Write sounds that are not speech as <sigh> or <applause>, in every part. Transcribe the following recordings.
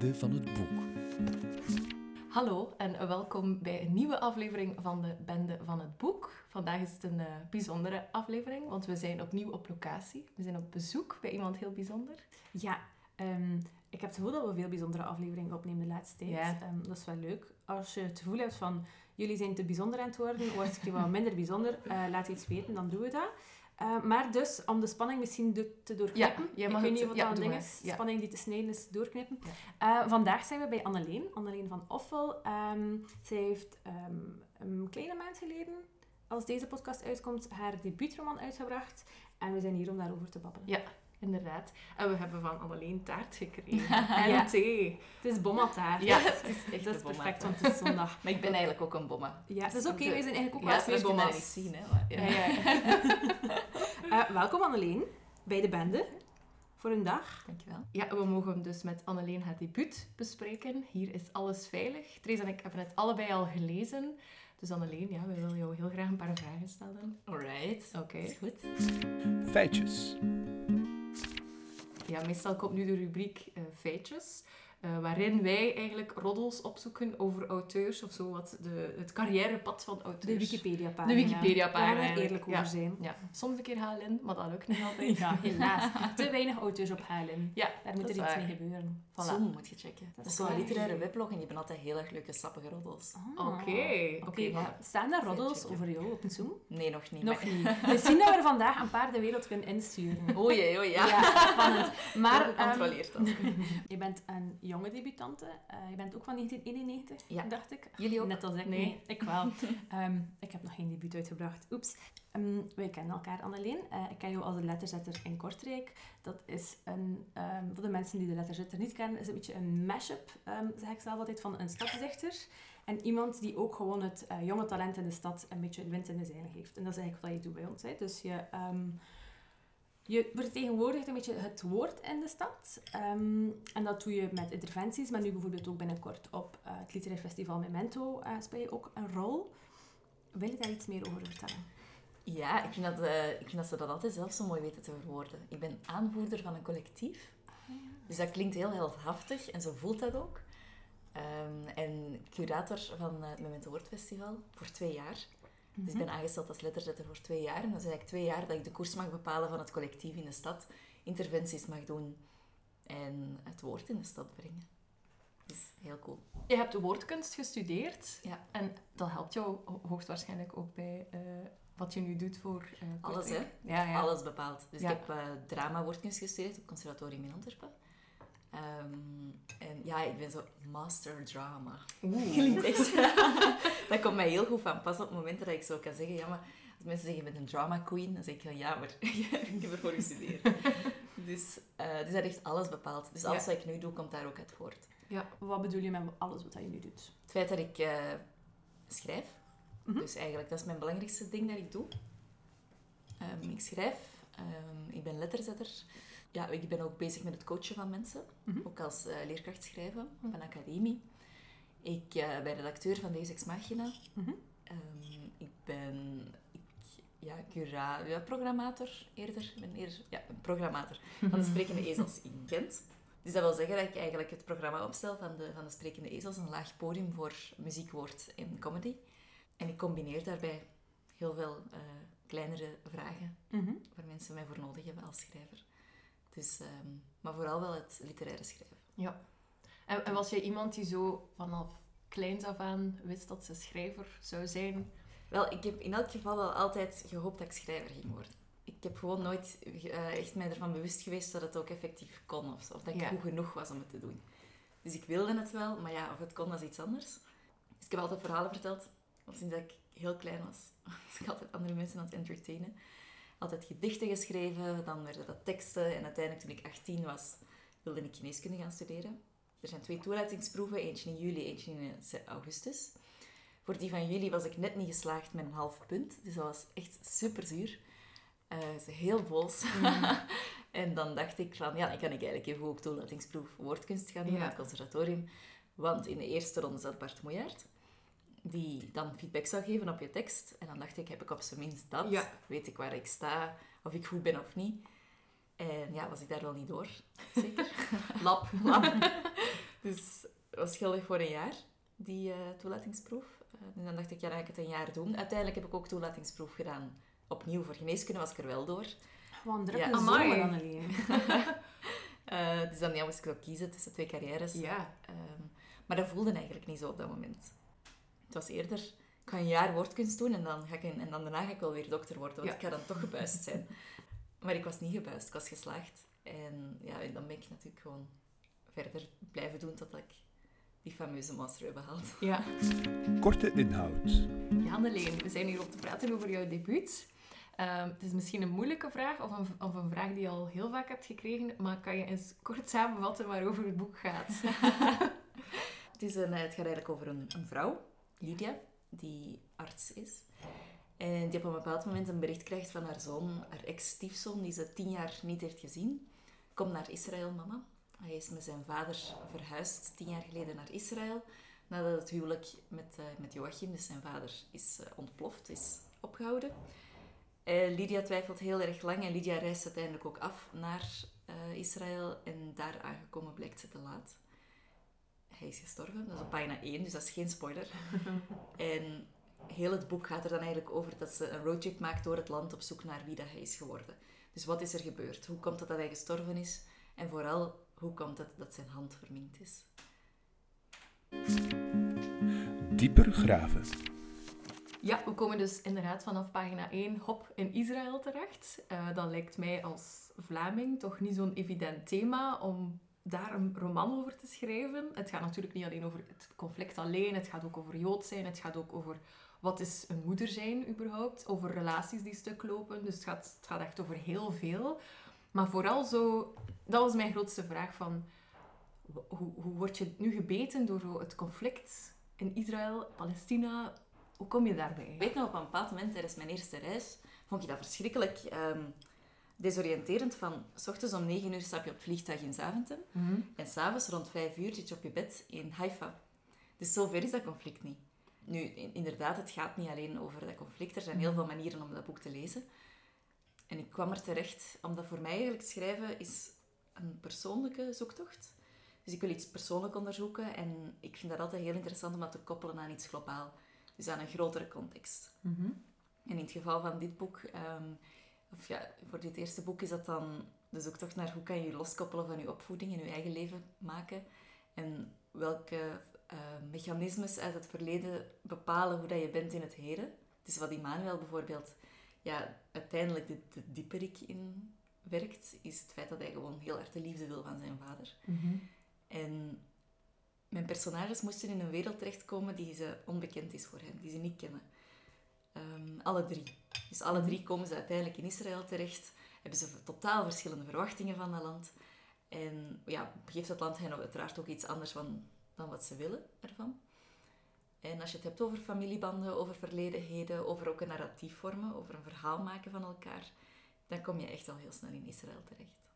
Van het Boek. Hallo en welkom bij een nieuwe aflevering van de Bende van het Boek. Vandaag is het een uh, bijzondere aflevering, want we zijn opnieuw op locatie. We zijn op bezoek bij iemand heel bijzonder. Ja, um, ik heb het gevoel dat we veel bijzondere afleveringen opnemen de laatste tijd. Ja. Um, dat is wel leuk. Als je het gevoel hebt van, jullie zijn te bijzonder aan het worden, word ik wat minder bijzonder, uh, laat iets weten, dan doen we dat. Uh, maar dus, om de spanning misschien do te doorknippen. Ja, ik mag weet het- niet wat ja, dat ding is. Ja. Spanning die te snijden is doorknippen. Uh, vandaag zijn we bij Anneleen. Anneleen van Offel. Ehm, zij heeft ehm, een kleine maand geleden, als deze podcast uitkomt, haar debuutroman uitgebracht. En we zijn hier om daarover te babbelen. Ja, inderdaad. En we hebben van Anneleen taart gekregen. <laughs> en Ja. thee. Het is bommeltaart. Ja, <laughs> het is echt Dat is perfect, want het is zondag. Maar ik ben eigenlijk ook een bomma. Ja, dat is oké. wij zijn eigenlijk ook Ja, wel twee bomma's. niet zien, hè. maar- Ja, ja. <laughs> Eh, welkom Anneleen, bij de bende, voor een dag. Dankjewel. Ja, we mogen dus met Anneleen haar debuut bespreken. Hier is alles veilig. Therese en ik hebben het allebei al gelezen. Dus Anneleen, ja, we willen jou heel graag een paar vragen stellen. Alright. Oké. Is goed. Feitjes. Ja, meestal komt nu de rubriek eh, feitjes, eh, waarin wij eigenlijk roddels opzoeken over auteurs of zo, wat de, het carrièrepad van De auteurs. Wikipedia-pagina. De Wikipedia-pagina, Daar gaan we eigenlijk. eerlijk over Ja. zijn. Ja, soms een keer HLN, maar dat lukt niet altijd. <laughs> Ja, helaas. <laughs> Te weinig auteurs op halen. Ja, Daar moet dat er iets waar. mee gebeuren. Voilà. Zoom moet je checken. Dat, is is zo'n literaire weblog en die hebben altijd heel erg leuke sappige roddels. Ah. Oké, oké. Staan er roddels over jou op Zoom? Nee, nog niet. Nog maar- niet. <laughs> We zien dat we er vandaag een paar de wereld kunnen insturen. Jee, oh ja. Ja, spannend. Maar Maar ehm, dan. je bent een jonge debutante. Eh, je bent ook van 1991, Ja. dacht ik. Jullie ook? Net als ik. Nee. ik wel. <laughs> Ehm, ik heb nog geen debuut uitgebracht. Oeps. Ehm, wij kennen elkaar, Anneleen. Eh, ik ken jou als de letterzetter in Kortrijk. Dat is een... ehm, voor de mensen die de letterzetter niet kennen, is een beetje een mashup, zeg ik zelf altijd, van een stadsdichter. En iemand die ook gewoon het eh, jonge talent in de stad een beetje wind in de zeilen geeft. En dat is eigenlijk wat je doet bij ons. Hè. Dus je... je vertegenwoordigt een beetje het woord in de stad. Ehm, en dat doe je met interventies, maar nu bijvoorbeeld ook binnenkort op eh, het Literair Festival Memento eh, speel je ook een rol. Wil je daar iets meer over vertellen? Ja, ik vind, dat, eh, ik vind dat ze dat altijd zelf zo mooi weten te verwoorden. Ik ben aanvoerder van een collectief. Dus dat klinkt heel heldhaftig en zo voelt dat ook. Ehm, en curator van het Memento Woordfestival voor twee jaar. Dus ik ben aangesteld als letterzetter voor twee jaar. En dat is eigenlijk twee jaar dat ik de koers mag bepalen van het collectief in de stad. Interventies mag doen en het woord in de stad brengen. Dat is heel cool. Je hebt woordkunst gestudeerd. Ja. En dat helpt jou ho- hoogstwaarschijnlijk ook bij eh, wat je nu doet voor eh Alles, hè? Ja, ja. Alles bepaald. Dus Ja. ik heb eh, drama woordkunst gestudeerd op het conservatorium in Antwerpen. Ehm, en ja, ik ben zo master drama. Oeh. <laughs> Klinkt echt... <laughs> dat komt mij heel goed van pas op het moment dat ik zo kan zeggen, ja, maar als mensen zeggen, je bent een drama queen, dan zeg ik van, ja, maar <laughs> ik heb ervoor gestudeerd. dus, eh dus dat heeft alles bepaald. Dus alles Ja. wat ik nu doe, komt daar ook uit voort. Ja. Wat bedoel je met alles wat je nu doet? Het feit dat ik eh, schrijf, Mhm. dus eigenlijk dat is mijn belangrijkste ding dat ik doe. Ehm, ik schrijf, ehm, ik ben letterzetter. Ja, ik ben ook bezig met het coachen van mensen, Mhm. ook als eh, leerkracht schrijven op een academie. Ik eh, ben redacteur van Deus Ex Machina. Mhm. Ehm, ik ben ik, ja, cura, ja, programmator eerder. Ik ben eerder ja, een programmator van de <laughs> Sprekende Ezels in Gent. Dus dat wil zeggen dat ik eigenlijk het programma opstel van de, van de Sprekende Ezels, een laag podium voor muziek, woord en comedy. En ik combineer daarbij heel veel eh, kleinere vragen Mhm. waar mensen mij voor nodig hebben als schrijver. Dus, ehm, maar vooral wel het literaire schrijven. Ja. En, en was jij iemand die zo vanaf kleins af aan wist dat ze schrijver zou zijn? Wel, ik heb in elk geval wel altijd gehoopt dat ik schrijver ging worden. Ik heb gewoon nooit eh, echt mij ervan bewust geweest dat het ook effectief kon. Of, of dat ik Ja. goed genoeg was om het te doen. Dus ik wilde het wel, maar ja, of het kon, was iets anders. Dus ik heb altijd verhalen verteld. Of sinds dat ik heel klein was. <laughs> Dus ik altijd andere mensen aan het entertainen. Altijd gedichten geschreven, dan werden dat teksten. En uiteindelijk, toen ik 18 was, wilde ik geneeskunde gaan studeren. Er zijn twee toelatingsproeven, eentje in juli, eentje in eh, augustus. Voor die van jullie was ik net niet geslaagd met een half punt. Dus dat was echt super zuur. Eh, ze heel boos. <laughs> en dan dacht ik van, ja, dan kan ik eigenlijk even ook toelatingsproef woordkunst gaan doen Ja. aan het conservatorium. Want in de eerste ronde zat Bart Moejaert. Die dan feedback zou geven op je tekst. En dan dacht ik, heb ik op zijn minst dat? Ja. Weet ik waar ik sta? Of ik goed ben of niet? En ja, was ik daar wel niet door. Zeker. <laughs> lab, lab. <laughs> Dus het was geldig voor een jaar, die eh, toelatingsproef. Uh, en dan dacht ik, ja, dan ga ik het een jaar doen. Uiteindelijk heb ik ook toelatingsproef gedaan. Opnieuw voor geneeskunde was ik er wel door. Gewoon drukke Ja. zomer. <laughs> Eh, dus dan ja, moest ik ook kiezen tussen twee carrières. Ja. Ehm, maar dat voelde eigenlijk niet zo op dat moment. Het was eerder, ik ga een jaar woordkunst doen en dan, ga ik en dan daarna ga ik wel weer dokter worden, want Ja. ik ga dan toch gebuist zijn. <laughs> Maar ik was niet gebuist, ik was geslaagd. En ja, en dan ben ik natuurlijk gewoon verder blijven doen totdat ik die fameuze master heb behaald. Ja. Korte inhoud. Ja, Anneleen, we zijn hier om te praten over jouw debuut. Ehm, het is misschien een moeilijke vraag of een, of een vraag die je al heel vaak hebt gekregen, maar kan je eens kort samenvatten waarover het boek gaat? <laughs> Het, is een, eh, het gaat eigenlijk over een, een vrouw, Lydia, die arts is. En die op een bepaald moment een bericht krijgt van haar zoon, haar ex-stiefzoon, die ze tien jaar niet heeft gezien. Komt naar Israël, mama. Hij is met zijn vader verhuisd tien jaar geleden naar Israël. Nadat het huwelijk met, eh, met Joachim, dus zijn vader, is eh, ontploft, is opgehouden. Eh, Lydia twijfelt heel erg lang en Lydia reist uiteindelijk ook af naar Israël. En daar aangekomen blijkt ze te laat. Hij is gestorven, dat is op pagina 1, dus dat is geen spoiler. <laughs> en heel het boek gaat er dan eigenlijk over dat ze een roadtrip maakt door het land op zoek naar wie dat hij is geworden. Dus wat is er gebeurd? Hoe komt het dat hij gestorven is? En vooral, hoe komt het dat zijn hand verminkt is? Dieper graven. Ja, we komen dus inderdaad vanaf pagina 1 hop in Israël terecht. Eh, dat lijkt mij als Vlaming toch niet zo'n evident thema om daar een roman over te schrijven. Het gaat natuurlijk niet alleen over het conflict alleen, het gaat ook over Jood zijn, het gaat ook over wat is een moeder zijn überhaupt, over relaties die stuk lopen. Dus het gaat, echt over heel veel. Maar vooral zo, dat was mijn grootste vraag van, hoe, hoe word je nu gebeten door het conflict in Israël, Palestina? Hoe kom je daarbij? Ik weet nog, op een bepaald moment tijdens mijn eerste reis vond ik dat verschrikkelijk ehm, desoriënterend. Van, s ochtends om 9 uur stap je op het vliegtuig in Zaventem. Mhm. En s'avonds rond 5 uur zit je op je bed in Haifa. Dus zover is dat conflict niet. Nu, in- inderdaad, het gaat niet alleen over dat conflict. Er zijn heel veel manieren om dat boek te lezen. En ik kwam er terecht, omdat voor mij eigenlijk schrijven is een persoonlijke zoektocht. Dus ik wil iets persoonlijk onderzoeken en ik vind dat altijd heel interessant om dat te koppelen aan iets globaal. Dus aan een grotere context. Mhm. En in het geval van dit boek, ehm, of ja, voor dit eerste boek is dat dan de zoektocht naar hoe kan je je loskoppelen van je opvoeding en je eigen leven maken. En welke eh, mechanismes uit het verleden bepalen hoe dat je bent in het heden. Dus wat Immanuel bijvoorbeeld ja, uiteindelijk de, de in werkt, is het feit dat hij gewoon heel erg de liefde wil van zijn vader. Mhm. En mijn personages moesten in een wereld terechtkomen die ze onbekend is voor hen, die ze niet kennen. Ehm, alle drie. Dus alle drie komen ze uiteindelijk in Israël terecht, hebben ze totaal verschillende verwachtingen van dat land. En ja, geeft het land hen uiteraard ook iets anders van, dan wat ze willen ervan. En als je het hebt over familiebanden, over verledenheden, over ook een narratief vormen, over een verhaal maken van elkaar, dan kom je echt al heel snel in Israël terecht.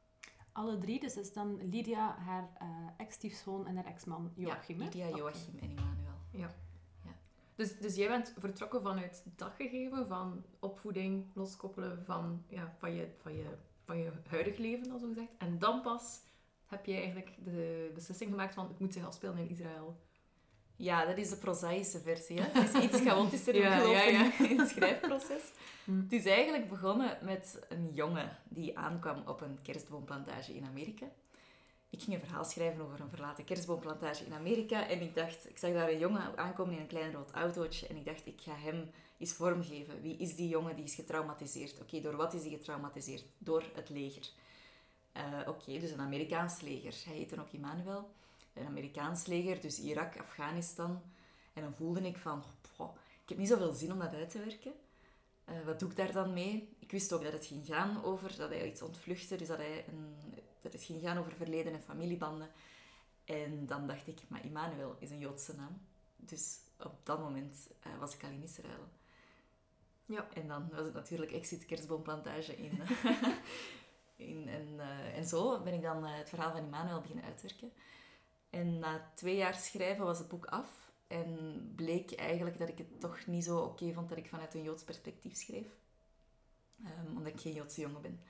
Alle drie, dus is dan Lydia, haar eh, ex-stiefzoon en haar ex-man Joachim. ja? Lydia. Joachim en Immanuel. Dus, dus jij bent vertrokken vanuit dat gegeven van opvoeding, loskoppelen van, ja, van, je, van, je, van je huidig leven, al zo gezegd. En dan pas heb je eigenlijk de beslissing gemaakt van het moet zich afspelen in Israël. Ja, dat is de prozaïsche versie. Hè? Het is iets <laughs> chaotischer Ja, gelopen ja, ja. in het schrijfproces. Hm. <laughs> Het is eigenlijk begonnen met een jongen die aankwam op een kerstboomplantage in Amerika. Ik ging een verhaal schrijven over een verlaten kerstboomplantage in Amerika. En ik dacht, ik zag daar een jongen aankomen in een klein rood autootje. En ik dacht, ik ga hem eens vormgeven. Wie is die jongen die is getraumatiseerd? Oké, door wat is hij getraumatiseerd? Door het leger. Eh, Oké, dus een Amerikaans leger. Hij heette ook Immanuel. Een Amerikaans leger, dus Irak, Afghanistan. En dan voelde ik van, "Poh, ik heb niet zoveel zin om dat uit te werken. Eh, wat doe ik daar dan mee? Ik wist ook dat het ging gaan over, dat hij iets ontvluchtte, dus dat, hij een, dat het ging gaan over verleden en familiebanden. En dan dacht ik, maar Immanuel is een Joodse naam. Dus op dat moment eh, was ik al in Israël. Ja. En dan was het natuurlijk exit kerstboomplantage in... <laughs> <laughs> in en, eh, en zo ben ik dan eh, het verhaal van Immanuel beginnen uitwerken. En na twee jaar schrijven was het boek af. En bleek eigenlijk dat ik het toch niet zo oké vond dat ik vanuit een Joods perspectief schreef. Ehm, omdat ik geen Joodse jongen ben.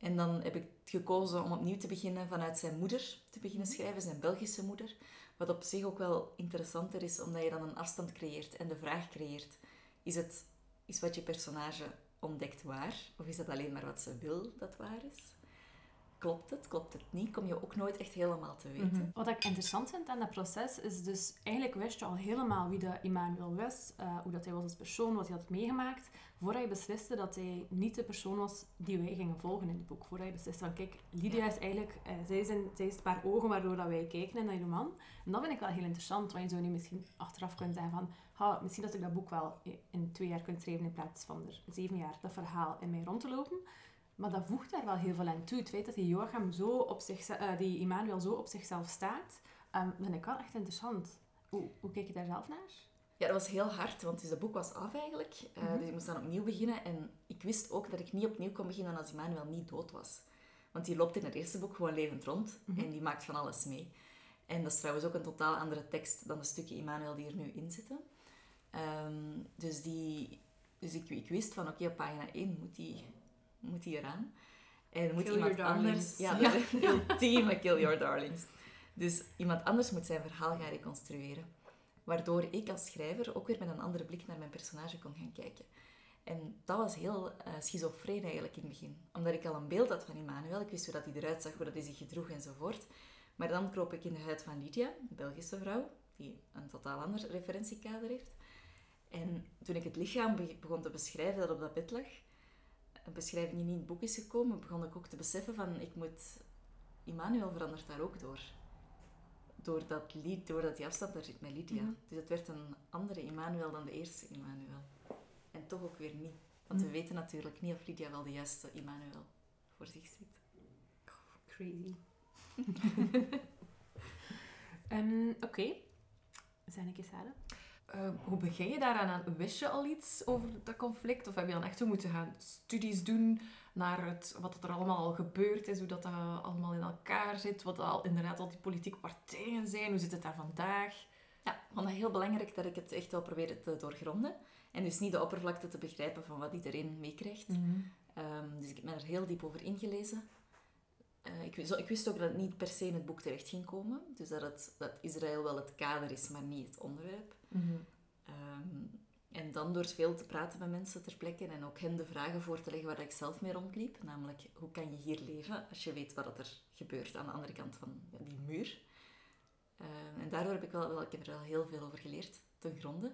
En dan heb ik gekozen om opnieuw te beginnen vanuit zijn moeder te beginnen schrijven, zijn Belgische moeder. Wat op zich ook wel interessanter is, omdat je dan een afstand creëert en de vraag creëert: is, het, is wat je personage ontdekt waar? Of is dat alleen maar wat ze wil dat waar is? Klopt het, klopt het niet? Kom je ook nooit echt helemaal te weten. Mhm. Wat ik interessant vind aan dat proces is dus eigenlijk wist je al helemaal wie de Emmanuel was, eh, hoe dat hij was als persoon, wat hij had meegemaakt, voordat je besliste dat hij niet de persoon was die wij gingen volgen in het boek. Voordat je besliste van kijk, Lydia is eigenlijk, eh, zij, zijn, zij is het paar ogen waardoor dat wij kijken naar die roman. En dat vind ik wel heel interessant, want je zou nu misschien achteraf kunnen zeggen van ha, misschien dat ik dat boek wel in twee jaar kunt schrijven in plaats van er zeven jaar dat verhaal in mij rond te lopen. Maar dat voegt daar wel heel veel aan toe. Het feit dat die Joachim zo op zich, eh, die Emmanuel zo op zichzelf staat, um, vind ik wel echt interessant. Hoe, hoe kijk je daar zelf naar? Ja, dat was heel hard, want dus dat boek was af eigenlijk. Uh, Mhm. Dus ik moest dan opnieuw beginnen. En ik wist ook dat ik niet opnieuw kon beginnen als Emmanuel niet dood was. Want die loopt in het eerste boek gewoon levend rond Mhm. en die maakt van alles mee. En dat is trouwens ook een totaal andere tekst dan de stukken Emmanuel die er nu in zitten. Ehm, dus die, dus ik, ik wist van oké, op pagina 1 moet die, moet die eraan. En moet Kill iemand anders... Ja, de <laughs> ultieme kill your darlings. Dus iemand anders moet zijn verhaal gaan reconstrueren. Waardoor ik als schrijver ook weer met een andere blik naar mijn personage kon gaan kijken. En dat was heel uh, schizofreen eigenlijk in het begin. Omdat ik al een beeld had van Emmanuel. Ik wist hoe dat hij eruit zag, hoe dat hij zich gedroeg enzovoort. Maar dan kroop ik in de huid van Lydia, een Belgische vrouw, die een totaal ander referentiekader heeft. En toen ik het lichaam begon te beschrijven dat op dat bed lag, beschrijving die niet in het boek is gekomen, begon ik ook te beseffen van, ik moet... Emmanuel verandert daar ook door. Doordat, doordat die afstand er zit met Lydia. Mhm. Dus het werd een andere Emmanuel dan de eerste Emmanuel. En toch ook weer niet. Want we Mhm. weten natuurlijk niet of Lydia wel de juiste Emmanuel voor zich ziet. Crazy. <laughs> Ehm, Oké. Zijn ik eens Sarah? Uh, hoe begin je daaraan aan? Wist je al iets over dat conflict? Of heb je dan echt zo moeten gaan studies doen naar het, wat er allemaal al gebeurd is, hoe dat, dat allemaal in elkaar zit, wat al, inderdaad al die politieke partijen zijn, hoe zit het daar vandaag? Ja, ik vond het heel belangrijk dat ik het echt wel probeerde te doorgronden. En dus niet de oppervlakte te begrijpen van wat iedereen meekrijgt. Mhm. Um, dus ik heb me er heel diep over ingelezen. Uh, ik, wist, ik, wist ook dat het niet per se in het boek terecht ging komen. Dus dat, het, dat Israël wel het kader is, maar niet het onderwerp. Mm -hmm. um, en dan door veel te praten met mensen ter plekke en ook hen de vragen voor te leggen waar ik zelf mee rondliep. Namelijk, hoe kan je hier leven als je weet wat er gebeurt aan de andere kant van die muur. Uh, en daardoor heb ik, wel, wel, ik heb er wel heel veel over geleerd, ten gronde.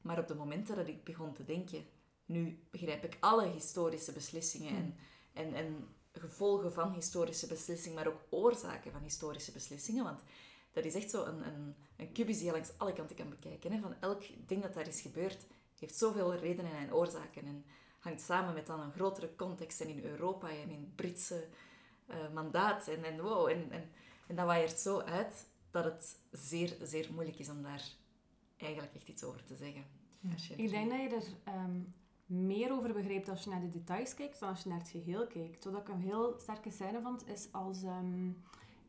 Maar op de momenten dat ik begon te denken, nu begrijp ik alle historische beslissingen en, en, en gevolgen van historische beslissingen, maar ook oorzaken van historische beslissingen. Want dat is echt zo een, een, een kubus die je langs alle kanten kan bekijken. Hè? Van elk ding dat daar is gebeurd, heeft zoveel redenen en oorzaken. En hangt samen met dan een grotere context en in Europa en in het Britse uh, mandaat. En, en wow, en, en, en dat waaiert zo uit dat het zeer, zeer moeilijk is om daar eigenlijk echt iets over te zeggen. Je Ik denk dat je er um, meer over begrijpt als je naar de details kijkt dan als je naar het geheel kijkt. Wat ik een heel sterke scène vond, is als um,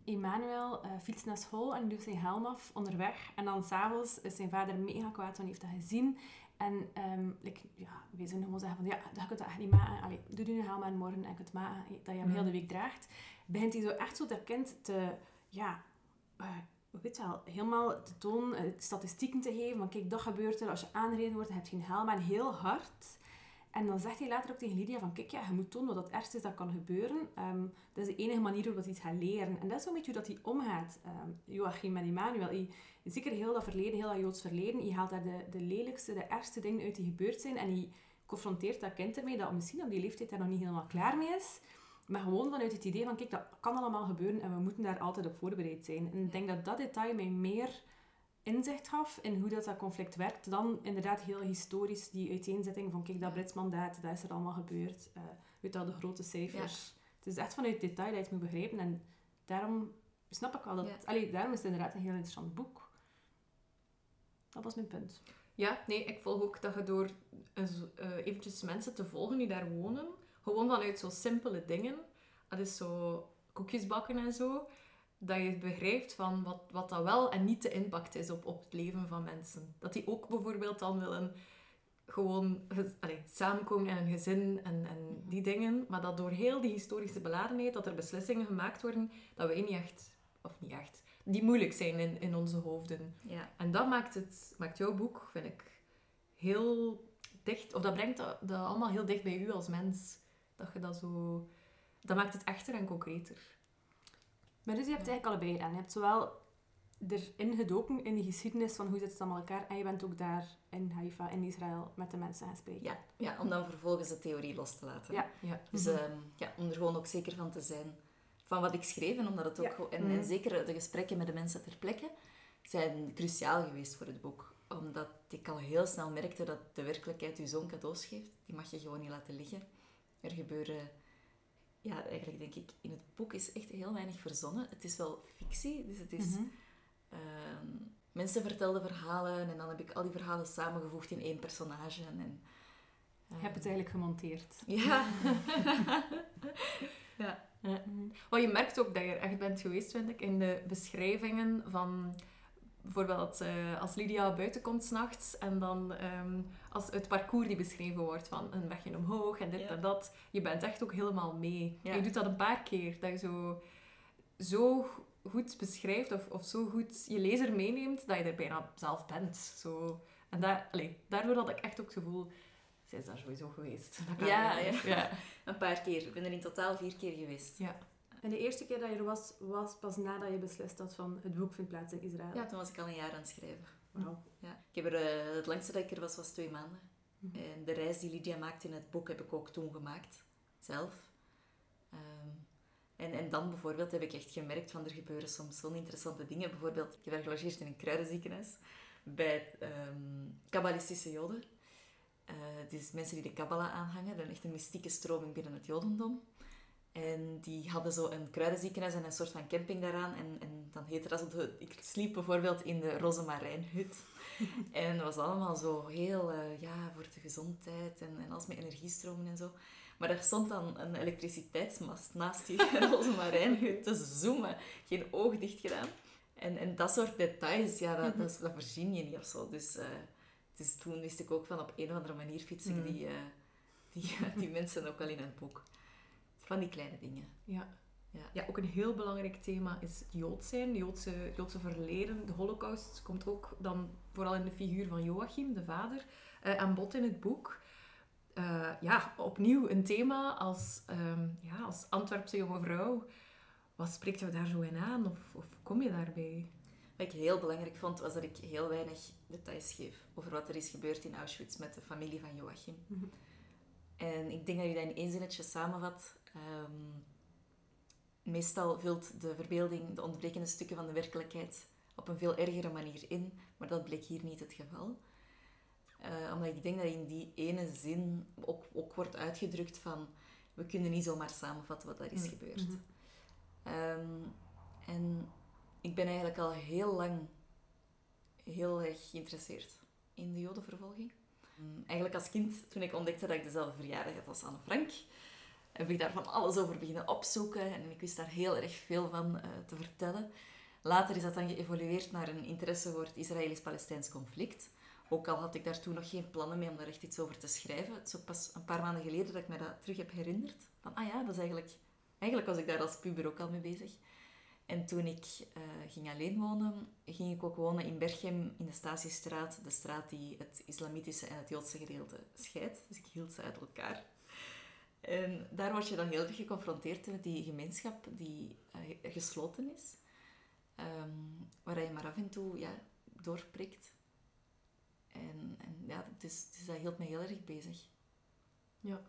Emmanuel uh, fietst naar school en doet zijn helm af onderweg. En dan s'avonds is zijn vader mega kwaad, want hij heeft dat gezien. En um, like, ja, we zijn gewoon zeggen van, ja, dat je echt niet maken. Allee, doe je helm aan morgen en kunt maken dat je hem Mm. heel de week draagt. Begint hij zo echt zo dat kind te, ja... Uh, weet wel, helemaal te tonen, uh, statistieken te geven. Van kijk, dat gebeurt er. Als je aangereden wordt, dan heb je geen helm aan. Heel hard. En dan zegt hij later ook tegen Lydia van kijk, ja, je moet tonen wat het ergste is dat kan gebeuren. Um, dat is de enige manier waarop hij iets gaat leren. En dat is zo'n beetje hoe dat hij omgaat. Um, Joachim en Emmanuel. Hij, zeker heel dat verleden, heel dat Joods verleden. Je haalt daar de, de lelijkste, de ergste dingen uit die gebeurd zijn. En hij confronteert dat kind ermee dat misschien op die leeftijd daar nog niet helemaal klaar mee is. Maar gewoon vanuit het idee van, kijk, dat kan allemaal gebeuren en we moeten daar altijd op voorbereid zijn. En ik denk dat dat detail mij meer inzicht gaf in hoe dat, dat conflict werkt, dan inderdaad heel historisch die uiteenzetting van, kijk, dat Brits mandaat, dat is er allemaal gebeurd. Uh, weet al de grote cijfers. Ja. Het is echt vanuit detail dat je het moet begrijpen en daarom snap ik wel dat... Ja. Allee, daarom is het inderdaad een heel interessant boek. Dat was mijn punt. Ja, nee, ik volg ook dat je door uh, eventjes mensen te volgen die daar wonen, gewoon vanuit zo simpele dingen. Dat is zo koekjes bakken en zo. Dat je begrijpt van wat, wat dat wel en niet de impact is op, op het leven van mensen. Dat die ook bijvoorbeeld dan willen gewoon allee, samenkomen in een gezin en, en die dingen. Maar dat door heel die historische beladenheid, dat er beslissingen gemaakt worden dat wij niet echt, of niet echt, die moeilijk zijn in, in onze hoofden. Ja. En dat maakt, het, maakt jouw boek, vind ik, heel dicht, of dat brengt dat, dat allemaal heel dicht bij u als mens. Dat je dat zo, dat maakt het echter en concreter. Maar dus je hebt eigenlijk allebei gedaan. Je hebt zowel erin gedoken in die geschiedenis van hoe zit het allemaal elkaar en je bent ook daar in Haifa, in Israël, met de mensen gaan spreken. Ja, ja, om dan vervolgens de theorie los te laten. Ja. Ja. Dus Mhm. ehm, ja, om er gewoon ook zeker van te zijn van wat ik schreef. En, omdat het ook Ja. en, Mhm. en zeker de gesprekken met de mensen ter plekke zijn cruciaal geweest voor het boek. Omdat ik al heel snel merkte dat de werkelijkheid u zo'n cadeaus geeft. Die mag je gewoon niet laten liggen. Er gebeuren... Ja, eigenlijk denk ik, in het boek is echt heel weinig verzonnen. Het is wel fictie, dus het is... Mhm. Ehm, mensen vertelden verhalen en dan heb ik al die verhalen samengevoegd in één personage. En, en, Je hebt het eigenlijk gemonteerd. Ja. <laughs> <laughs> ja. Je merkt ook dat je er echt bent geweest, vind ik, in de beschrijvingen van... Bijvoorbeeld eh, als Lydia buiten komt s'nachts en dan ehm, als het parcours die beschreven wordt van een wegje omhoog en dit Ja. en dat. Je bent echt ook helemaal mee. Ja. Je doet dat een paar keer, dat je zo, zo goed beschrijft of, of zo goed je lezer meeneemt dat je er bijna zelf bent. Zo. En daar, allee, daardoor had ik echt ook het gevoel, zij is daar sowieso geweest. Dat kan Ja, <laughs> ja. ja. Een paar keer. Ik ben er in totaal vier keer geweest. Ja. En de eerste keer dat je er was, was pas nadat je beslist had van het boek vindt plaats in Israël. Ja, toen was ik al een jaar aan het schrijven. Wauw. Ja. Ik heb er, eh, het langste dat ik er was, was twee maanden. Mhm. En de reis die Lydia maakte in het boek heb ik ook toen gemaakt. Zelf. Ehm, en, en dan bijvoorbeeld heb ik echt gemerkt van er gebeuren soms zo'n interessante dingen. Bijvoorbeeld, ik heb daar gelogeerd in een kruidenziekenhuis. Bij ehm kabbalistische joden. Eh, dus mensen die de kabbala aanhangen. Is echt een mystieke stroming binnen het jodendom. En die hadden zo een kruidenziekenhuis en een soort van camping daaraan. En, en dan heette dat zo... ik sliep bijvoorbeeld in de Rozemarijnhut. <laughs> en dat was allemaal zo heel... eh, ja, voor de gezondheid en, en alles met energiestromen en zo. Maar daar stond dan een elektriciteitsmast naast die <laughs> Rozemarijnhut te zoomen. Geen oog dicht gedaan. En, en dat soort details, ja, dat, dat, dat verzin je niet of zo. Dus, eh, dus toen wist ik ook van op een of andere manier fiets ik Mm. die, eh, die, <laughs> die mensen ook wel in het boek. Van die kleine dingen. Ja. Ja. Ja, ook een heel belangrijk thema is het Jood zijn, Joodse, Joodse verleden. De holocaust komt ook dan vooral in de figuur van Joachim, de vader, eh, aan bod in het boek. Eh, ja, opnieuw een thema als, ehm, ja, als Antwerpse jonge vrouw. Wat spreekt jou daar zo in aan? Of, of kom je daarbij? Wat ik heel belangrijk vond, was dat ik heel weinig details geef over wat er is gebeurd in Auschwitz met de familie van Joachim. Mhm. En ik denk dat je dat in één zinnetje samenvat. Ehm, meestal vult de verbeelding de ontbrekende stukken van de werkelijkheid op een veel ergere manier in, maar dat bleek hier niet het geval. Eh, omdat ik denk dat in die ene zin ook, ook wordt uitgedrukt van we kunnen niet zomaar samenvatten wat daar is Mm. gebeurd. Mhm. Ehm, en ik ben eigenlijk al heel lang heel erg geïnteresseerd in de jodenvervolging. Mm, Eigenlijk als kind, toen ik ontdekte dat ik dezelfde verjaardag had als Anne Frank, heb ik daar van alles over beginnen opzoeken en ik wist daar heel erg veel van eh, te vertellen. Later is dat dan geëvolueerd naar een interesse voor het Israëlisch-Palestijns conflict. Ook al had ik daar toen nog geen plannen mee om daar echt iets over te schrijven. Het is pas een paar maanden geleden dat ik me dat terug heb herinnerd. Van, ah ja, dat is eigenlijk... Eigenlijk was ik daar als puber ook al mee bezig. En toen ik eh, ging alleen wonen, ging ik ook wonen in Berchem, in de Statiestraat. De straat die het islamitische en het joodse gedeelte scheidt. Dus ik hield ze uit elkaar. En daar word je dan heel erg geconfronteerd met die gemeenschap die eh, gesloten is. Ehm, waar je maar af en toe ja, doorprikt. En, en ja, dus, dus dat hield me heel erg bezig. Ja.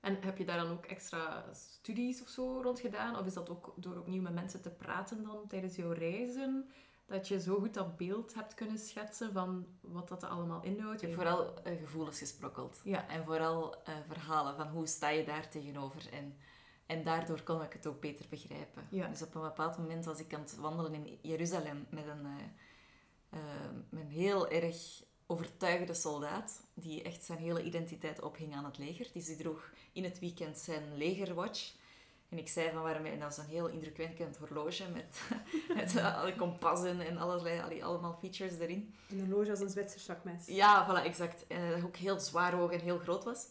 En heb je daar dan ook extra studies of zo rond gedaan? Of is dat ook door opnieuw met mensen te praten dan tijdens jouw reizen? Dat je zo goed dat beeld hebt kunnen schetsen van wat dat allemaal inhoudt? Ik heb vooral gevoelens gesprokkeld. Ja. En vooral eh, verhalen van hoe sta je daar tegenover. En, en daardoor kon ik het ook beter begrijpen. Ja. Dus op een bepaald moment was ik aan het wandelen in Jeruzalem met een, met een heel erg overtuigde soldaat. Die echt zijn hele identiteit ophing aan het leger. Dus die droeg in het weekend zijn legerwatch. En ik zei van waarom... En dat was een heel indrukwekkend horloge met, <laughs> met eh, alle kompassen en allerlei, allee, allemaal features erin. Een horloge als een Zwitser zakmes. Ja, voilà, exact. En dat ook heel zwaar hoog en heel groot was.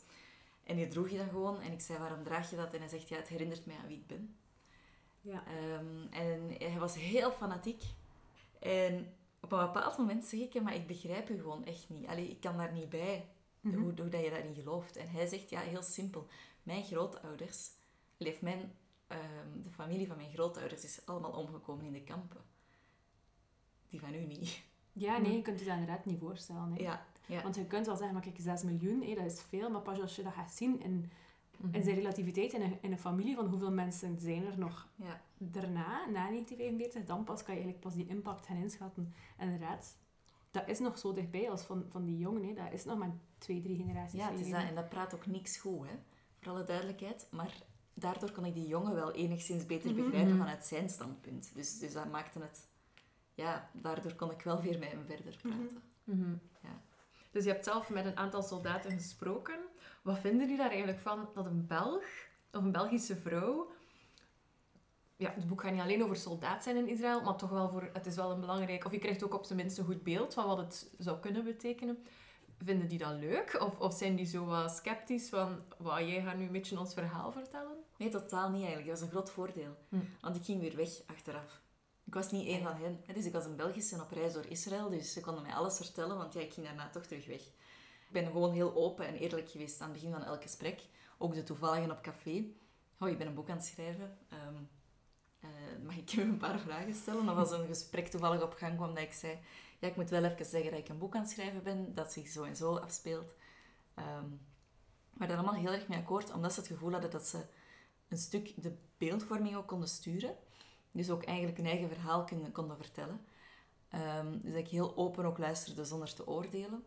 En die droeg je dan gewoon. En ik zei, waarom draag je dat? En hij zegt, ja, het herinnert mij aan wie ik ben. Ja. Ehm, en hij was heel fanatiek. En op een bepaald moment zeg ik hem, maar ik begrijp u gewoon echt niet. Allee, ik kan daar niet bij, Mhm. hoe, hoe dat je daarin gelooft. En hij zegt, ja, heel simpel. Mijn grootouders, leef mijn, ehm, de familie van mijn grootouders is allemaal omgekomen in de kampen. Die van u niet. Ja, nee, je kunt je dat inderdaad niet voorstellen. Hè. Ja, ja. Want je kunt wel zeggen, maar kijk, 6 miljoen, hé, dat is veel. Maar pas als je dat gaat zien in, Mhm. in zijn relativiteit in een, in een familie, van hoeveel mensen zijn er nog ja. daarna, na 1945, dan pas kan je eigenlijk pas die impact gaan inschatten. En inderdaad, dat is nog zo dichtbij als van, van die jongen. Hè. Dat is nog maar twee, drie generaties Ja, het is dat, en dat praat ook niks goed, hè? voor alle duidelijkheid. Maar daardoor kon ik die jongen wel enigszins beter Mhm. begrijpen vanuit zijn standpunt. Dus, dus dat maakte het... Ja, daardoor kon ik wel weer met hem verder praten. Mhm. Ja. Dus je hebt zelf met een aantal soldaten gesproken. Wat vinden jullie daar eigenlijk van dat een Belg of een Belgische vrouw... Ja, het boek gaat niet alleen over soldaat zijn in Israël, maar toch wel voor... Het is wel een belangrijk... Of je krijgt ook op zijn minst een goed beeld van wat het zou kunnen betekenen. Vinden die dat leuk? Of, of zijn die zo wat sceptisch van... Wauw, jij gaat nu een beetje ons verhaal vertellen? Nee, totaal niet eigenlijk. Dat was een groot voordeel. Hm. Want ik ging weer weg achteraf. Ik was niet één van hen. Dus ik was een Belgische op reis door Israël. Dus ze konden mij alles vertellen, want ja, ik ging daarna toch terug weg. Ik ben gewoon heel open en eerlijk geweest aan het begin van elk gesprek. Ook de toevalligen op café. Oh, ik ben een boek aan het schrijven. Ehm, eh, mag ik je een paar vragen stellen? Dat was een gesprek toevallig op gang kwam dat ik zei... Ja, ik moet wel even zeggen dat ik een boek aan het schrijven ben, dat zich zo en zo afspeelt. Ehm, maar daar allemaal heel erg mee akkoord, omdat ze het gevoel hadden dat ze een stuk de beeldvorming ook konden sturen. Dus ook eigenlijk hun eigen verhaal konden, konden vertellen. Ehm, dus dat ik heel open ook luisterde zonder te oordelen.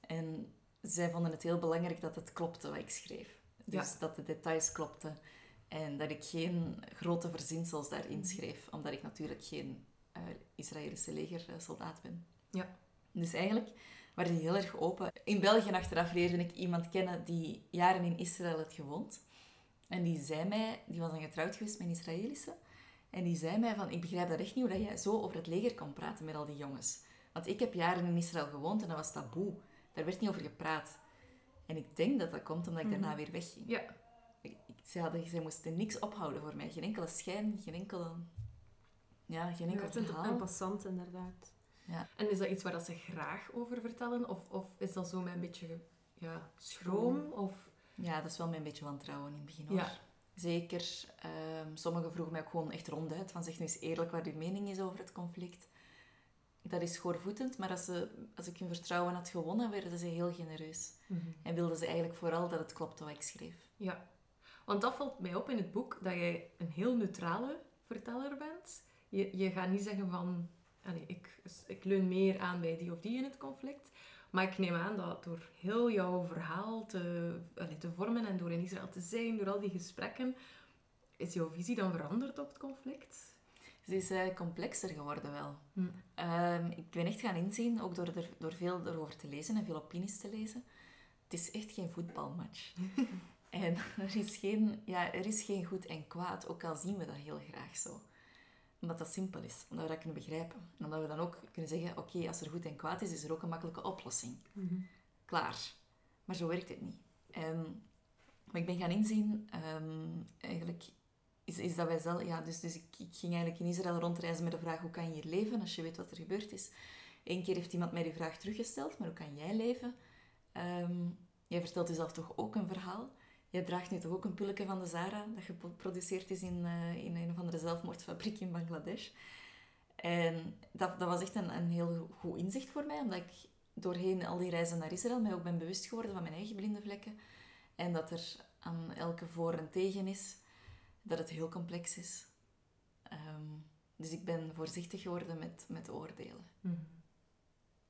En zij vonden het heel belangrijk dat het klopte wat ik schreef. Dus Ja. dat de details klopten. En dat ik geen grote verzinsels daarin schreef. Omdat ik natuurlijk geen eh, Israëlische legersoldaat ben. Ja. Dus eigenlijk waren die heel erg open. In België achteraf leerde ik iemand kennen die jaren in Israël had gewoond. En die zei mij, die was dan getrouwd geweest met een Israëlische. En die zei mij van, ik begrijp dat echt niet hoe dat jij zo over het leger kon praten met al die jongens. Want ik heb jaren in Israël gewoond en dat was taboe. Daar werd niet over gepraat. En ik denk dat dat komt omdat ik daarna weer wegging. Ja. Ik, ik, zij, hadden, zij moesten niks ophouden voor mij. Geen enkele schijn, geen enkele... Ja, geen enkel een, verhaal. een passant, inderdaad. En is dat iets waar dat ze graag over vertellen? Of, of is dat zo met een beetje ja, schroom? Of... Ja, dat is wel mijn beetje wantrouwen in het begin hoor. Ja. Zeker. ehm, sommigen vroegen mij ook gewoon echt ronduit van zeg nu eens eerlijk wat uw mening is over het conflict. Dat is schoorvoetend, maar als, ze, als ik hun vertrouwen had gewonnen, werden ze heel genereus. En wilden ze eigenlijk vooral dat het klopte wat ik schreef. Ja, want dat valt mij op in het boek, dat jij een heel neutrale verteller bent. Je, je gaat niet zeggen van, allee, ik, ik leun meer aan bij die of die in het conflict. Maar ik neem aan dat door heel jouw verhaal te, allee, te vormen en door in Israël te zijn, door al die gesprekken, is jouw visie dan veranderd op het conflict? Ze is eh, complexer geworden wel. Hm. Ehm, ik ben echt gaan inzien, ook door, er, door veel erover te lezen en veel opinies te lezen. Het is echt geen voetbalmatch. <laughs> en er is, geen, ja, er is geen goed en kwaad, ook al zien we dat heel graag zo. Omdat dat simpel is, omdat we dat kunnen begrijpen. En omdat we dan ook kunnen zeggen, oké, als er goed en kwaad is, is er ook een makkelijke oplossing. Klaar. Maar zo werkt het niet. En wat ik ben gaan inzien, ehm, eigenlijk, is, is dat wij zelf... Ja, dus, dus ik, ik ging eigenlijk in Israël rondreizen met de vraag, hoe kan je hier leven als je weet wat er gebeurd is? Eén keer heeft iemand mij die vraag teruggesteld, maar hoe kan jij leven? Ehm, jij vertelt jezelf toch ook een verhaal? Jij draagt nu toch ook een pulletje van de Zara, dat geproduceerd is in, eh, in een of andere zelfmoordfabriek in Bangladesh. En dat, dat was echt een, een heel goed inzicht voor mij, omdat ik doorheen al die reizen naar Israël mij ook ben bewust geworden van mijn eigen blinde vlekken. En dat er aan elke voor en tegen is, dat het heel complex is. Ehm, dus ik ben voorzichtig geworden met, met oordelen.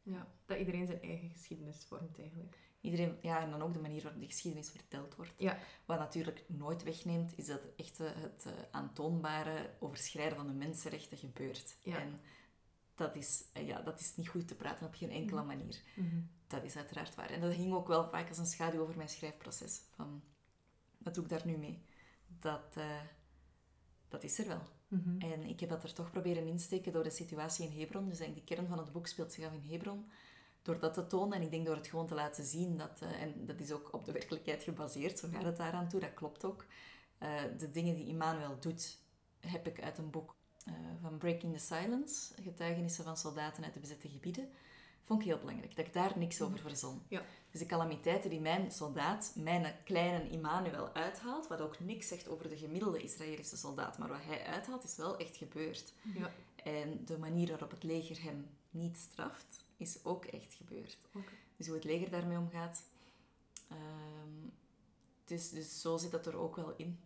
Ja, dat iedereen zijn eigen geschiedenis vormt eigenlijk. Iedereen, ja, en dan ook de manier waarop de geschiedenis verteld wordt. Ja. Wat natuurlijk nooit wegneemt, is dat echt eh, het eh, aantoonbare overschrijden van de mensenrechten gebeurt. Ja. En dat is, eh, ja, dat is niet goed te praten op geen enkele manier. Dat is uiteraard waar. En dat hing ook wel vaak als een schaduw over mijn schrijfproces. Van, wat doe ik daar nu mee? dat, dat is er wel. Mhm. En ik heb dat er toch proberen insteken door de situatie in Hebron. Dus eigenlijk de kern van het boek speelt zich af in Hebron. Door dat te tonen en ik denk door het gewoon te laten zien, dat, eh, en dat is ook op de werkelijkheid gebaseerd, zo gaat het daaraan toe, dat klopt ook. Eh, de dingen die Immanuel doet, heb ik uit een boek eh, van Breaking the Silence, getuigenissen van soldaten uit de bezette gebieden, vond ik heel belangrijk, dat ik daar niks over verzon. Ja. Dus de calamiteiten die mijn soldaat, mijn kleine Immanuel uithaalt, wat ook niks zegt over de gemiddelde Israëlische soldaat, maar wat hij uithaalt, is wel echt gebeurd. Ja. En de manier waarop het leger hem niet straft, is ook echt gebeurd. Oké. Dus hoe het leger daarmee omgaat. Ehm, dus, dus zo zit dat er ook wel in.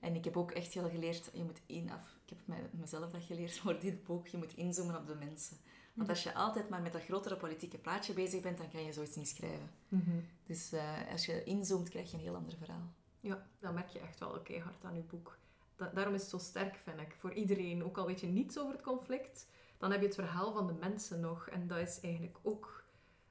En ik heb ook echt heel geleerd, je moet in, af, ik heb mezelf dat geleerd <laughs> voor dit boek, je moet inzoomen op de mensen. Want als je altijd maar met dat grotere politieke plaatje bezig bent, dan kan je zoiets niet schrijven. Mhm. Dus eh, als je inzoomt, krijg je een heel ander verhaal. Ja, dat merk je echt wel keihard aan je boek. Da- daarom is het zo sterk, vind ik. Voor iedereen, ook al weet je niets over het conflict, dan heb je het verhaal van de mensen nog. En dat is eigenlijk ook...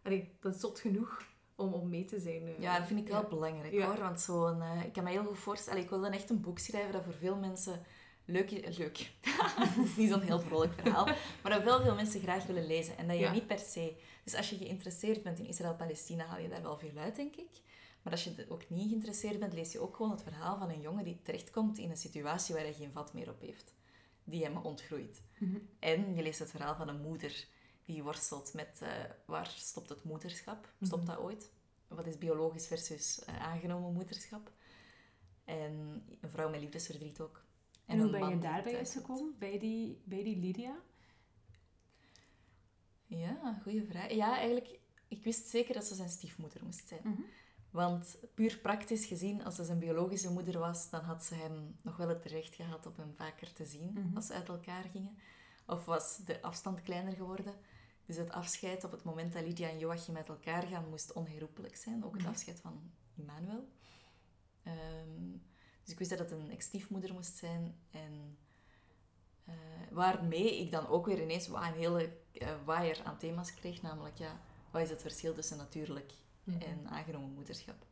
Allee, dat is zot genoeg om, om mee te zijn. eh. Ja, dat vind ik wel Ja. belangrijk Ja. hoor. Want zo'n, eh, ik kan me heel goed voorstellen, ik wil dan echt een boek schrijven dat voor veel mensen leuk is. Leuk. <laughs> dat is niet zo'n heel vrolijk verhaal. Maar dat wel veel mensen graag willen lezen. En dat je Ja. niet per se. Dus als je geïnteresseerd bent in Israël-Palestina, haal je daar wel veel uit, denk ik. Maar als je ook niet geïnteresseerd bent, lees je ook gewoon het verhaal van een jongen die terechtkomt in een situatie waar hij geen vat meer op heeft. Die hem ontgroeit. Mhm. En je leest het verhaal van een moeder die worstelt met eh, waar stopt het moederschap? Stopt dat ooit? Wat is biologisch versus eh, aangenomen moederschap? En een vrouw met liefdesverdriet ook. En, hoe ben je daarbij uitgekomen? Bij die, bij die Lydia? Ja, goede vraag. Ja, eigenlijk, ik wist zeker dat ze zijn stiefmoeder moest zijn. Want puur praktisch gezien, als ze zijn biologische moeder was, dan had ze hem nog wel het recht gehad om hem vaker te zien Mhm. als ze uit elkaar gingen. Of was de afstand kleiner geworden. Dus het afscheid op het moment dat Lydia en Joachim uit elkaar gaan, moest onherroepelijk zijn. Ook het Mhm. afscheid van Immanuel. Ehm, dus ik wist dat het een ex-stiefmoeder moest zijn. En eh, waarmee ik dan ook weer ineens een hele eh, waaier aan thema's kreeg. Namelijk, ja, wat is het verschil tussen natuurlijk Mhm. en aangenomen moederschap.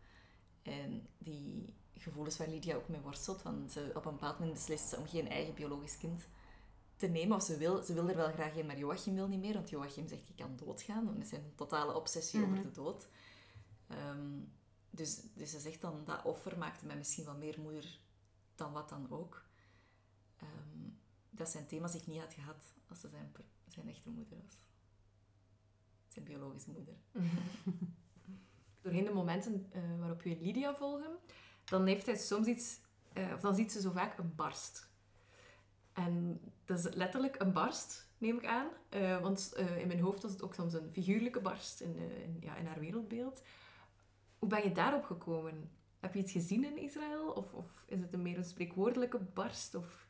En die gevoelens waar Lydia ook mee worstelt, want ze op een bepaald moment beslist ze om geen eigen biologisch kind te nemen. Of ze wil, ze wil er wel graag een, maar Joachim wil niet meer, want Joachim zegt, je kan doodgaan. Dat is een totale obsessie Mhm. over de dood. Ehm, dus, dus ze zegt dan, dat offer maakte mij misschien wel meer moeder dan wat dan ook. Ehm, dat zijn thema's die ik niet had gehad als ze zijn, zijn echte moeder was. Zijn biologische moeder. <laughs> Doorheen de momenten eh, waarop we Lydia volgen, dan heeft hij soms iets, eh, of dan ziet ze zo vaak een barst. En dat is letterlijk een barst, neem ik aan. Eh, want in mijn hoofd was het ook soms een figuurlijke barst in, ja, in haar wereldbeeld. Hoe ben je daarop gekomen? Heb je iets gezien in Israël? Of, of is het een meer een spreekwoordelijke barst? Of...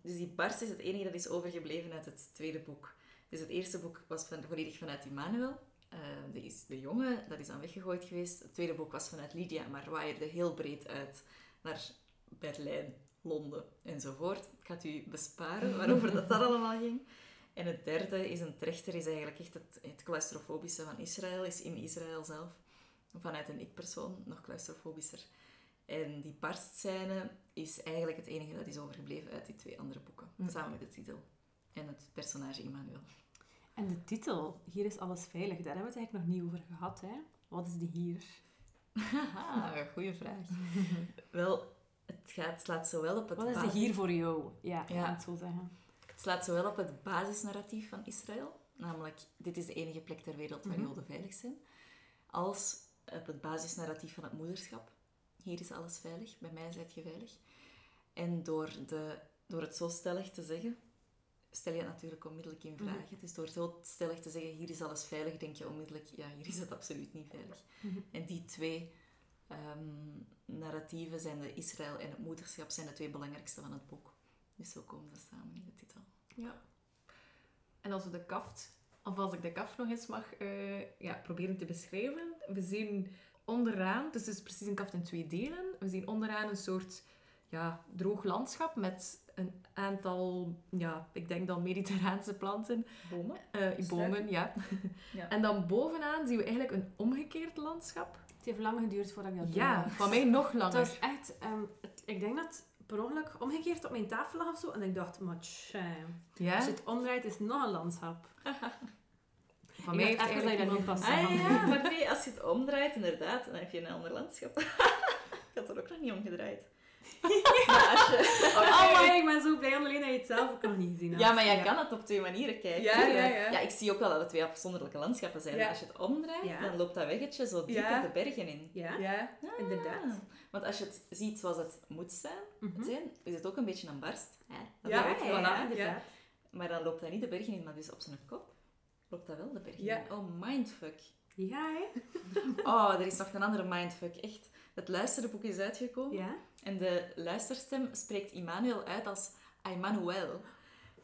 Dus die barst is het enige dat is overgebleven uit het tweede boek. Dus het eerste boek was volledig vanuit Immanuel. Eh, de, is, de jongen, dat is dan weggegooid geweest. Het tweede boek was vanuit Lydia, maar waaide heel breed uit naar Berlijn, Londen enzovoort. Ik ga het u besparen waarover dat, dat allemaal ging. En het derde is een trechter, is eigenlijk echt het, het claustrofobische van Israël, is in Israël zelf. Vanuit een ik-persoon, nog claustrofobischer. En die barstscène is eigenlijk het enige dat is overgebleven uit die twee andere boeken. Hm. Samen met de titel. En het personage Immanuel. En de titel, Hier is alles veilig, daar hebben we het eigenlijk nog niet over gehad. Hè? Wat is de hier? <laughs> Haha, goede vraag. <laughs> Wel, het gaat, slaat zowel op het Wat is de hier voor jou? Ja, Ja. ja. het zo zeggen. Het slaat zowel op het basisnarratief van Israël, namelijk dit is de enige plek ter wereld waar Mhm. Joden veilig zijn, als op het basisnarratief van het moederschap. Hier is alles veilig, bij mij zijt je veilig. En door, de, door het zo stellig te zeggen, stel je het natuurlijk onmiddellijk in vraag. Dus door zo stellig te zeggen, hier is alles veilig, denk je onmiddellijk, ja, hier is het absoluut niet veilig. Mhm. En die twee ehm, narratieven zijn de Israël en het moederschap zijn de twee belangrijkste van het boek. Dus zo komen ze samen in de titel. Ja. En als we de kaft, of als ik de kaft nog eens mag eh, ja, proberen te beschrijven. We zien onderaan, dus het is precies een kaft in twee delen. We zien onderaan een soort ja, droog landschap met een aantal, ja, ik denk dan mediterraanse planten. Bomen? eh bomen, ja. <laughs> Ja. En dan bovenaan zien we eigenlijk een omgekeerd landschap. Het heeft lang geduurd voordat ik dat Ja, van mij nog Het langer. was echt... ehm, het, Ik denk dat het per ongeluk omgekeerd op mijn tafel lag of zo. En ik dacht, maar als je het omdraait is het nog een landschap. <laughs> Van mij heeft eigenlijk dat niet pas Ah ja, <laughs> maar nee, als je het omdraait, inderdaad, dan heb je een ander landschap. ik had dat ook nog niet omgedraaid. <laughs> maar als je... Oh my, ik ben zo blij alleen dat je het zelf ook nog niet gezien hebt. Ja, maar jij kan het op twee manieren kijken. Ja, ja, ja. Ja, ik zie ook wel dat het twee afzonderlijke landschappen zijn. Ja. Als je het omdraait, Ja. dan loopt dat weggetje zo dieper Ja. de bergen in. Ja, Ja? inderdaad. Ah. Want als je het ziet zoals het moet zijn, Mhm. zijn is het ook een beetje een barst. Hè? Dat Ja, ja, inderdaad. Maar dan loopt dat niet de bergen in, maar dus op zijn kop loopt dat wel de bergen Ja. in. Oh, mindfuck. Ja, hè? Oh, er is nog een andere mindfuck. Echt. Het luisterboek is uitgekomen. Ja. En de luisterstem spreekt Immanuel uit als Immanuel.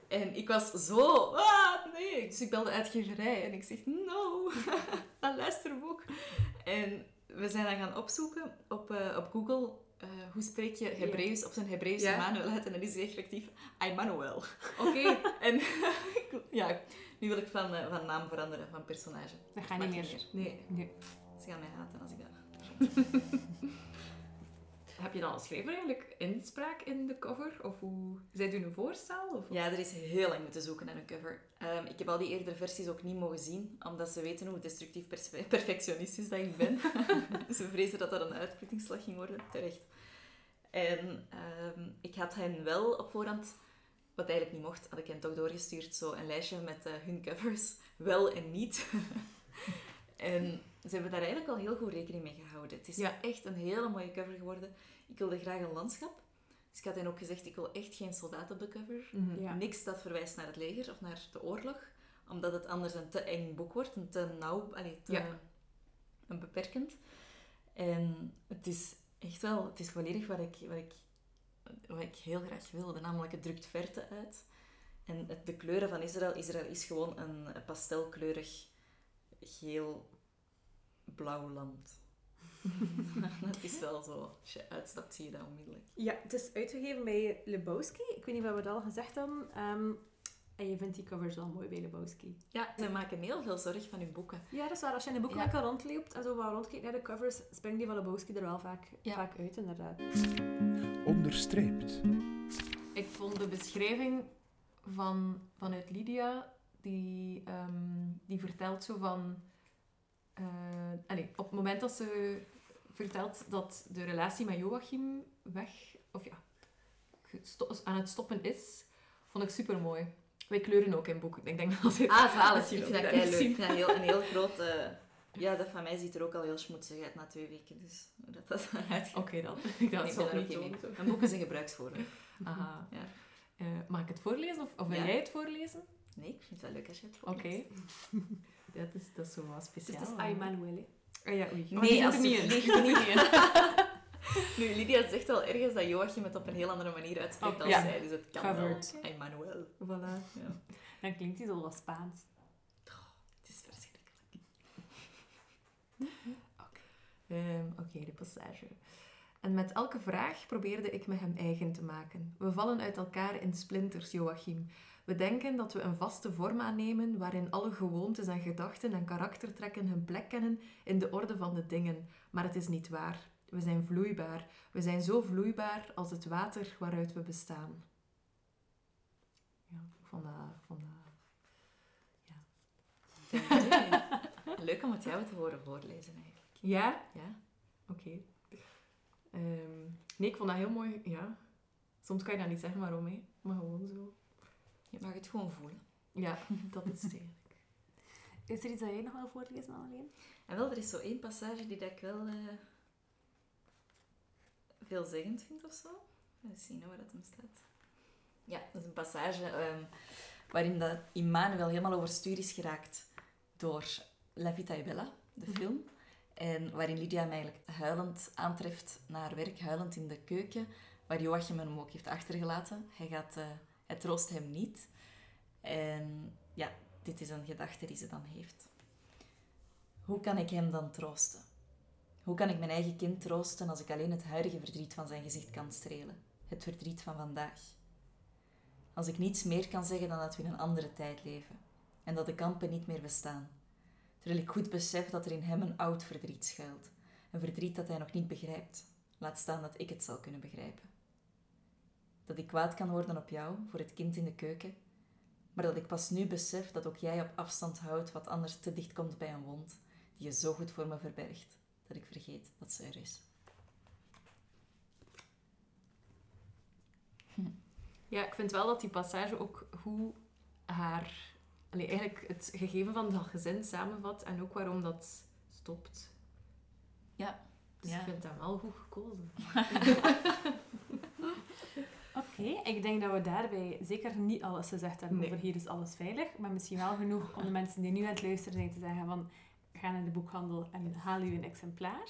En ik was zo... Ah, nee. Dus ik belde uitgeverij en ik zeg... No, <laughs> dat luisterboek. En we zijn dan gaan opzoeken op, eh, op Google... eh, hoe spreek je Hebreeuws op zijn Hebreeuws Ja. Immanuel uit? En dan is hij effectief Immanuel. Oké. <laughs> En <laughs> ja, nu wil ik van, eh, van naam veranderen, van personage. Dat gaat niet meer. Nee. Nee. Ze gaan mij haten als ik dat... <laughs> Heb je dan als schrijver eigenlijk inspraak in de cover? Of hoe... Zij doen een voorstel? Of... Ja, er is heel lang moeten zoeken naar een cover. Ehm, ik heb al die eerdere versies ook niet mogen zien, omdat ze weten hoe destructief <laughs> perfectionistisch dat ik ben. <laughs> ze vrezen dat dat een uitputtingsslag ging worden, terecht. En ehm, ik had hen wel op voorhand, wat eigenlijk niet mocht, had ik hen toch doorgestuurd, zo een lijstje met eh, hun covers, wel en niet. en ze hebben daar eigenlijk al heel goed rekening mee gehouden. Het is Ja. echt een hele mooie cover geworden. Ik wilde graag een landschap. Dus ik had hen ook gezegd, ik wil echt geen soldaat op de cover. Mhm. Ja. Niks dat verwijst naar het leger of naar de oorlog, omdat het anders een te eng boek wordt, een te nauw, allee, te Ja. een beperkend. En het is echt wel, het is volledig wat ik, wat ik, wat ik heel graag wilde, namelijk het drukt verte uit. En het, de kleuren van Israël, Israël is gewoon een pastelkleurig geel-blauw land. <laughs> het is wel zo, als je uitstapt zie je dat onmiddellijk. Ja, het is uitgegeven bij Lebowski. Ik weet niet of we het al gezegd hebben. Ehm, en je vindt die covers wel mooi bij Lebowski. Ja, ze maken heel veel zorg van hun boeken. Ja, dat is waar. Als je in de boekenwinkel rondloopt en zo wat rondkijkt naar de covers, springt die van Lebowski er wel vaak, Ja. vaak uit, inderdaad. Onderstreept. Ik vond de beschrijving van, vanuit Lydia, die, ehm, die vertelt zo van... eh, allee, op het moment dat ze vertelt dat de relatie met Joachim weg... Of ja, aan het stoppen is, vond ik super mooi. Wij kleuren ook in boeken. Ik denk dat het... Ah, zalig. Ik vind dat leuk. Ik vind dat heel, een heel groot... eh, ja, dat van mij ziet er ook al heel schmoedzig uit na twee weken. Dus hoe dat dat uitgaat. Oké dan. <laughs> Ik dacht, dat niet mee. Mijn boeken zijn gebruiksvoorwerp. <laughs> Aha. <laughs> Ja. Eh, mag ik het voorlezen of, of wil Ja. jij het voorlezen? Nee, ik vind het wel leuk als je het Oké. Dat is, dat is zo wat Dus speciaal. het is hè. Oh ja, oei. Nee, Oh, alsjeblieft niet in. niet in. Nu, Lydia zegt wel ergens dat Joachim het op een heel andere manier uitspreekt dan Ja. zij. Dus het kan Covered. wel. Emmanuel. Voilà. Ja. <laughs> Dan klinkt hij zo wat Spaans. Het is verschrikkelijk. <laughs> Ehm, Oké, de passage. En met elke vraag probeerde ik me hem eigen te maken. We vallen uit elkaar in splinters, Joachim. We denken dat we een vaste vorm aannemen waarin alle gewoontes en gedachten en karaktertrekken hun plek kennen in de orde van de dingen. Maar het is niet waar. We zijn vloeibaar. We zijn zo vloeibaar als het water waaruit we bestaan. Ja, ik vond dat... vond dat... Leuk om het jou te horen voorlezen eigenlijk. Ja? Ja? Oké. Ehm, nee, ik vond dat heel mooi. Ja. Soms kan je dat niet zeggen waarom, hè. Maar gewoon zo. Je mag het gewoon voelen. Ja, <laughs> dat is het eigenlijk. Is er iets dat jij nog wil voorlezen, alleen? En wel, er is zo één passage die dat ik wel eh, veelzeggend vind of zo. Even zien waar dat hem staat. Ja, dat is een passage ehm, waarin dat Immanuel helemaal overstuur is geraakt door La Vita e Bella, de film. En waarin Lydia hem eigenlijk huilend aantreft naar haar werk, huilend in de keuken, waar Joachim hem ook heeft achtergelaten. Hij, gaat, eh, hij troost hem niet. En ja, dit is een gedachte die ze dan heeft. Hoe kan ik hem dan troosten? Hoe kan ik mijn eigen kind troosten als ik alleen het huidige verdriet van zijn gezicht kan strelen? Het verdriet van vandaag. Als ik niets meer kan zeggen dan dat we in een andere tijd leven en dat de kampen niet meer bestaan. Terwijl ik goed besef dat er in hem een oud verdriet schuilt. Een verdriet dat hij nog niet begrijpt. Laat staan dat ik het zal kunnen begrijpen. Dat ik kwaad kan worden op jou voor het kind in de keuken. Maar dat ik pas nu besef dat ook jij op afstand houdt wat anders te dicht komt bij een wond die je zo goed voor me verbergt dat ik vergeet dat ze er is. Ja, ik vind wel dat die passage ook hoe haar... Allee, eigenlijk het gegeven van dat gezin samenvat en ook waarom dat stopt. Ja. Dus Ja. ik vind dat wel goed gekozen. <laughs> <laughs> Ik denk dat we daarbij zeker niet alles gezegd hebben Nee. over hier is alles veilig, maar misschien wel genoeg om de mensen die nu aan het luisteren zijn te zeggen van ga naar de boekhandel en haal u een exemplaar.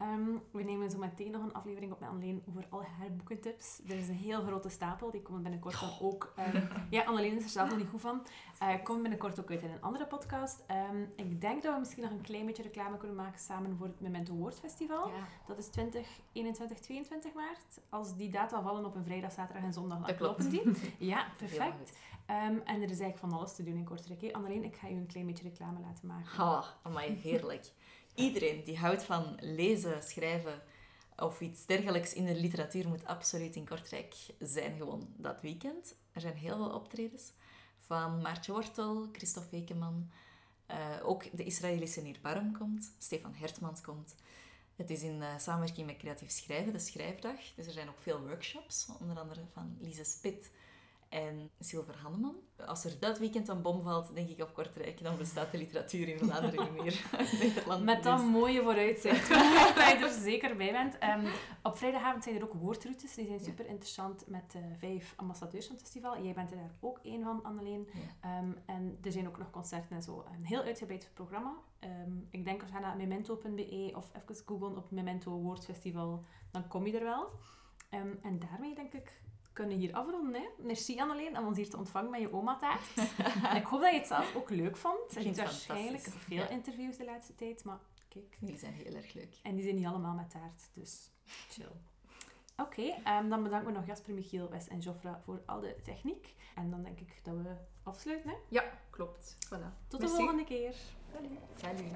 Ehm, we nemen zo meteen nog een aflevering op met Anneleen over al haar boekentips. Er is een heel grote stapel, die komen binnenkort dan ook... ehm, <laughs> ja, Anneleen is er zelf nog niet goed van. Eh komt binnenkort ook uit in een andere podcast. Ehm, ik denk dat we misschien nog een klein beetje reclame kunnen maken samen voor het Memento Woordfestival. Ja. Dat is 20, 21, 22 maart. Als die data vallen op een vrijdag, zaterdag en zondag, dan Dat klopt. die. <laughs> Ja, perfect. en er is eigenlijk van alles te doen in Kortrijk. Anneleen, ik ga je een klein beetje reclame laten maken. Ha, amai, heerlijk. Iedereen die houdt van lezen, schrijven of iets dergelijks in de literatuur moet absoluut in Kortrijk zijn gewoon dat weekend. Er zijn heel veel optredens van Maartje Wortel, Christophe Wekeman, eh, ook de Israëlische Nir Barm komt, Stefan Hertmans komt. Het is in eh, samenwerking met Creatief Schrijven, de Schrijfdag. Dus er zijn ook veel workshops, onder andere van Lise Spit en Silver Hanneman. Als er dat weekend een bom valt, denk ik op Kortrijk, dan bestaat de literatuur in Vlaanderen niet meer. <laughs> Nederland. Met dat Dus- mooie vooruitzicht. <laughs> dat je er zeker bij bent. Ehm, op vrijdagavond zijn er ook woordroutes. Die zijn super interessant met eh, vijf ambassadeurs van het festival. Jij bent er daar ook één van, Anneleen. Ja. Ehm, en er zijn ook nog concerten en zo. Een heel uitgebreid programma. Ehm, ik denk als je naar memento.be of even googlen op Memento Woordfestival, dan kom je er wel. En daarmee denk ik kunnen hier afronden. Hè? Merci Anneleen om ons hier te ontvangen met je oma-taart. en ik hoop dat je het zelf ook leuk vond. Hebt het waarschijnlijk veel Ja. interviews de laatste tijd, maar kijk. Jullie zijn heel erg leuk. En die zijn niet allemaal met taart, dus chill. Oké, ehm, dan bedanken we nog Jasper, Michiel, Wes en Joffra voor al de techniek. En dan denk ik dat we afsluiten. Hè? Ja, klopt. Voilà. Tot de volgende keer. Salut.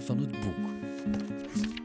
Van het boek.